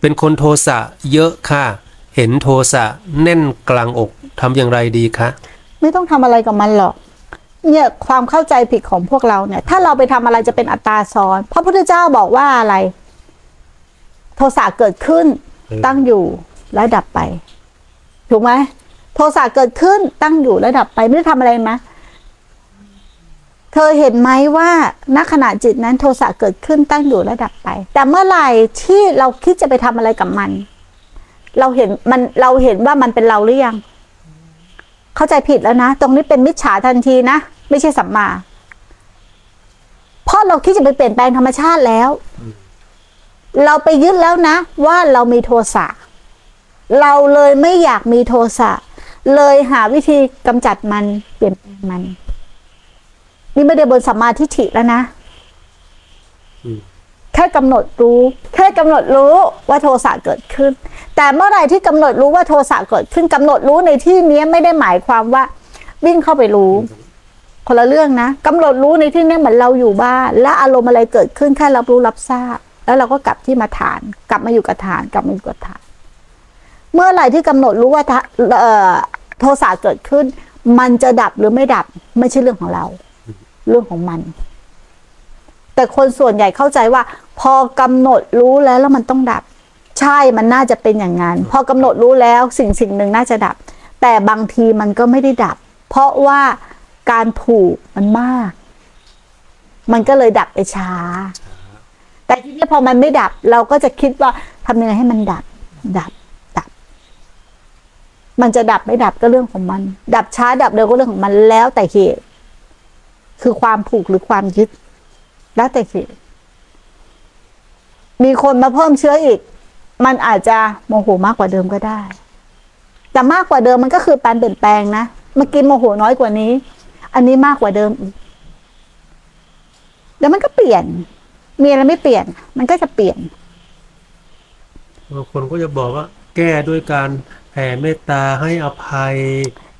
เป็นคนโทสะเยอะค่ะ เห็นโทสะแน่นกลางอกทำอย่างไรดีคะ ไม่ต้องทำอะไรกับมันหรอกเนี่ยความเข้าใจผิดของพวกเราเนี่ย ถ้าเราไปทำอะไรจะเป็นอัตตาซ้อนพระพุทธเจ้าบอกว่าอะไร โทสะเกิดขึ้น ตั้งอยู่แล้วดับไป ถูกไหมโทสะเกิดขึ้นตั้งอยู่แล้วดับไปไม่ได้ทำอะไรมะ เธอเห็นไหมว่าณขณะจิตนั้นโทสะเกิดขึ้นตั้งอยู่แล้วดับไป แต่เมื่อไหร่ที่เราคิดจะไปทำอะไรกับมัน เราเห็นมันเราเห็นว่ามันเป็นเราหรือยัง เข้าใจผิดแล้วนะ ตรงนี้เป็นมิจฉาทันทีนะ ไม่ใช่สัมมา เพราะเราคิดจะไปเปลี่ยนแปลงธรรมชาติแล้ว เราไปยึดแล้วนะ ว่าเรามีโทสะเราเลยไม่อยากมีโทสะเลยหาวิธีกำจัดมันเปลี่ยนแปลงมัน นี่ไม่ได้บนสัมมาทิฏฐิแล้วนะอืมแค่กำหนดรู้ แค่กำหนดรู้ว่าโทสะเกิดขึ้น แต่เมื่อไหร่ที่กำหนดรู้ว่าโทสะเกิดขึ้นกำหนดรู้ในที่นี้ไม่ได้หมายความว่า วิ่งเข้าไปรู้ คนละเรื่องนะกำหนดรู้ในที่นี้เหมือนเราอยู่บ้านและอารมณ์อะไรเกิดขึ้นแค่รับรู้รับทราบ แล้วเราก็กลับที่มาฐาน กลับมาอยู่กับฐาน กลับมาอยู่กับฐาน เมื่อไหร่ที่กำหนดรู้ว่าทะเอ่อโทสะเกิดขึ้น มันจะดับหรือไม่ดับไม่ใช่เรื่องของเรา เรื่องของมัน แต่คนส่วนใหญ่เข้าใจว่า พอกำหนดรู้แล้วแล้วมันต้องดับ ใช่มันน่าจะเป็นอย่างนั้น พอกำหนดรู้แล้วสิ่งสิ่งหนึ่งน่าจะดับ แต่บางทีมันก็ไม่ได้ดับ เพราะว่าการผูกมันมาก มันก็เลยดับไปช้า แต่ทีนี้พอมันไม่ดับ เราก็จะคิดว่าทำยังไงให้มันดับ ดับดับมันจะดับไม่ดับก็เรื่องของมัน ดับช้าดับเร็วก็เรื่องของมันแล้วแต่เหตุ คือความผูกหรือความยึด แล้วแต่เหตุมีคนมาเพิ่มเชื้ออีก มันอาจจะโมโหมากกว่าเดิมก็ได้ แต่มากกว่าเดิมมันก็คือการเปลี่ยนแปลงนะเมื่อกี้โมโหน้อยกว่านี้ อันนี้มากกว่าเดิมอีกแล้วมันก็เปลี่ยน มีอะไรไม่เปลี่ยน มันก็จะเปลี่ยนบางคนก็จะบอกว่า แก้ด้วยการแผ่เมตตาให้อภัย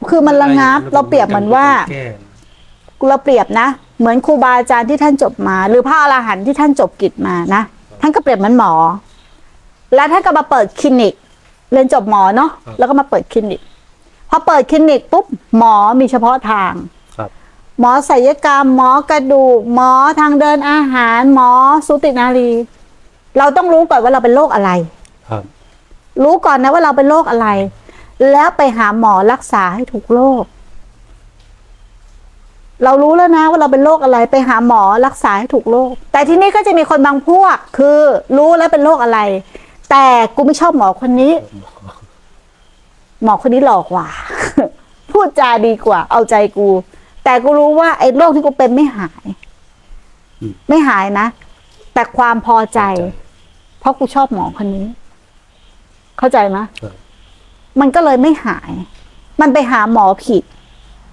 คือมันระงับ เราเปรียบเหมือนว่าแก้ เราเปรียบนะ เหมือนครูบาอาจารย์ที่ท่านจบมา หรือพระอรหันต์ที่ท่านจบกิจมานะท่านก็เปรียบเหมือนหมอ แล้วท่านก็มาเปิดคลินิก เรียนจบหมอเนาะแล้วก็มาเปิดคลินิกพอเปิดคลินิกปุ๊บหมอมีเฉพาะทางครับหมอศัลยกรรม หมอกระดูกหมอทางเดินอาหาร หมอสูตินารี เราต้องรู้ก่อนว่าเราเป็นโรคอะไรครับ รู้ก่อนนะว่าเราเป็นโรคอะไร แล้วไปหาหมอรักษาให้ถูกโรค เรารู้แล้วนะว่าเราเป็นโรคอะไรไปหาหมอรักษาให้ถูกโรคแต่ที่นี่ก็จะมีคนบางพวก คือรู้แล้วเป็นโรคอะไร แต่กูไม่ชอบหมอคนนี้ หมอคนนี้หลอกกว่า พูดจาดีกว่า เอาใจกู แต่กูรู้ว่าไอ้โรคที่กูเป็นไม่หายอืมไม่หายนะ แต่ความพอใจ เพราะกูชอบหมอคนนี้ เข้าใจไหมครับมันก็เลยไม่หาย มันไปหาหมอผิด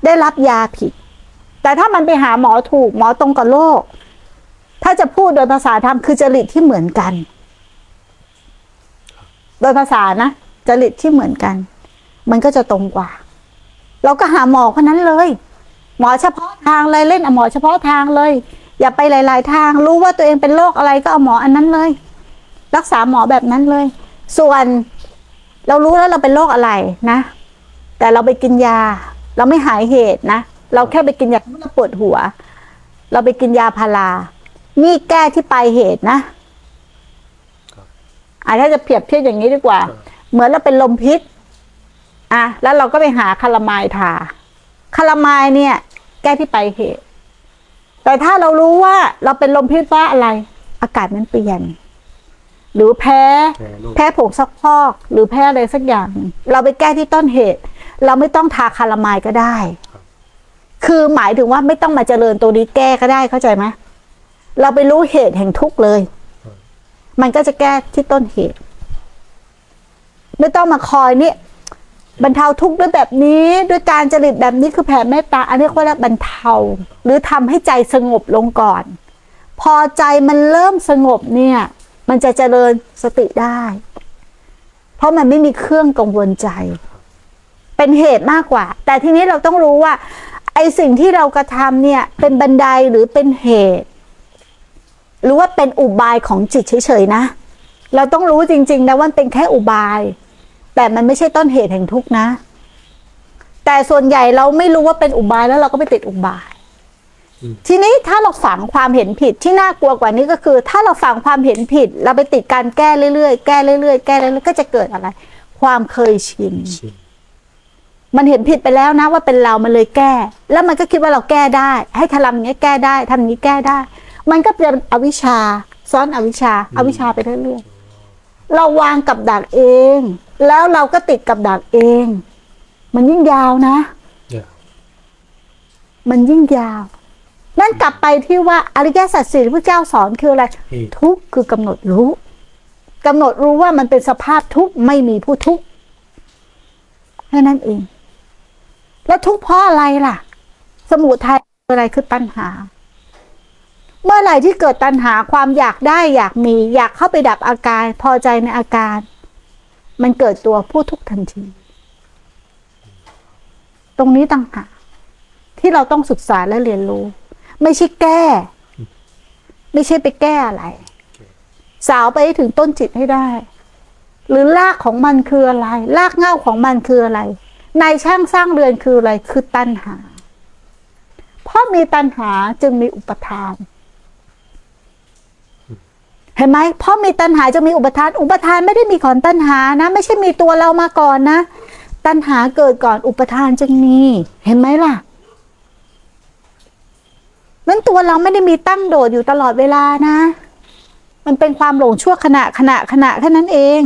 ได้รับยาผิด แต่ถ้ามันไปหาหมอถูกหมอตรงกับโรคถ้าจะพูดโดยภาษาธรรมคือจริตที่เหมือนกัน โดยภาษานะจริตที่เหมือนกัน มันก็จะตรงกว่า เราก็หาหมอคนนั้นเลย หมอเฉพาะทางเลยเล่นเอาหมอเฉพาะทางเลย อย่าไปหลาย ๆ ทาง รู้ว่าตัวเองเป็นโรคอะไรก็เอาหมออันนั้นเลย รักษาหมอแบบนั้นเลย ส่วนเรารู้แล้วเราเป็นโรคอะไรนะ แต่เราไปกินยา เราไม่หายเหตุนะ เราแค่ไปกินยาเราปวดหัว เราไปกินยาพารา นี่แก้ที่ปลายเหตุนะอะถ้าจะเปรียบเทียบอย่างนี้ดีกว่า เหมือนเราเป็นลมพิษ อะแล้วเราก็ไปหาคาลามายทาคาลามายเนี่ย แก้ที่ปลายเหตุ แต่ถ้าเรารู้ว่าเราเป็นลมพิษว่าอะไร อากาศมันเปลี่ยน หรือแพ้ แพ้โรคแพ้ผงซักฟอก หรือแพ้อะไรสักอย่างหนึ่งเราไปแก้ที่ต้นเหตุ เราไม่ต้องทาคาราไมายก็ได้ คือหมายถึงว่าไม่ต้องมาเจริญตัวนี้แก้ก็ได้เข้าใจไหมเราไปรู้เหตุแห่งทุกข์เลย มันก็จะแก้ที่ต้นเหตุ ไม่ต้องมาคอยนี่บรรเทาทุกข์ด้วยแบบนี้ ด้วยการจริตแบบนี้คือแผ่เมตตา อันนี้เขาเรียกบรรเทา หรือทำให้ใจสงบลงก่อน พอใจมันเริ่มสงบเนี่ย มันจะเจริญสติได้ เพราะมันไม่มีเครื่องกังวลใจ เป็นเหตุมากกว่า แต่ทีนี้เราต้องรู้ว่า ไอสิ่งที่เรากระทำเนี่ยเป็นบันไดหรือเป็นเหตุ หรือว่าเป็นอุบายของจิตเฉยๆนะ เราต้องรู้จริง ๆ นะว่ามันเป็นแค่อุบาย แต่มันไม่ใช่ต้นเหตุแห่งทุกข์นะ แต่ส่วนใหญ่เราไม่รู้ว่าเป็นอุบายแล้วเราก็ไปติดอุบาย ทีนี้ถ้าเราฝังความเห็นผิดที่น่ากลัวกว่านี้ก็คือ ถ้าเราฝังความเห็นผิด เราไปติดการแก้เรื่อยๆแก้เรื่อยๆแก้เรื่อยๆก็จะเกิดอะไร ความเคยชินชิน มันเห็นผิดไปแล้วนะว่าเป็นเรา มันเลยแก้ แล้วมันก็คิดว่าเราแก้ได้ ให้ทำอย่างนี้แก้ได้ทำอย่างนี้แก้ได้ มันก็เป็นอวิชชา ซ้อนอวิชชาอวิชชาไปเรื่อยๆเราวางกับดักเอง แล้วเราก็ติดกับดักเอง มันยิ่งยาวนะเนี่ยมันยิ่งยาว นั่นกลับไปที่ว่าอริยสัจสี่ที่พระเจ้าสอนคืออะไรเหตุทุกข์คือกำหนดรู้กำหนดรู้ว่ามันเป็นสภาพทุกข์ไม่มีผู้ทุกข์แค่นั้นเอง แล้วทุกข์เพราะอะไรล่ะ สมุทัยคืออะไรคือตัณหา เมื่อไหร่ที่เกิดตัณหาความอยากได้อยากมี อยากเข้าไปดับอาการ พอใจในอาการ มันเกิดตัวผู้ทุกข์ทันที ตรงนี้ต่างหากที่เราต้องศึกษาและเรียนรู้ ไม่ใช่แก้ ไม่ใช่ไปแก้อะไร สาวไปให้ถึงต้นจิตให้ได้ หรือรากของมันคืออะไรรากเง้าของมันคืออะไร ในช่างสร้างเรือนคืออะไรคือตัณหา เพราะมีตัณหาจึงมีอุปทาน เห็นไหมเพราะมีตัณหาจึงมีอุปทาน อุปทานไม่ได้มีก่อนตัณหานะ ไม่ใช่มีตัวเรามาก่อนนะ ตัณหาเกิดก่อนอุปทานจึงมี เห็นไหมล่ะนั้นตัวเราไม่ได้มีตั้งโดดอยู่ตลอดเวลานะ มันเป็นความหลงชั่วขณะขณะขณะแค่นั้นเอง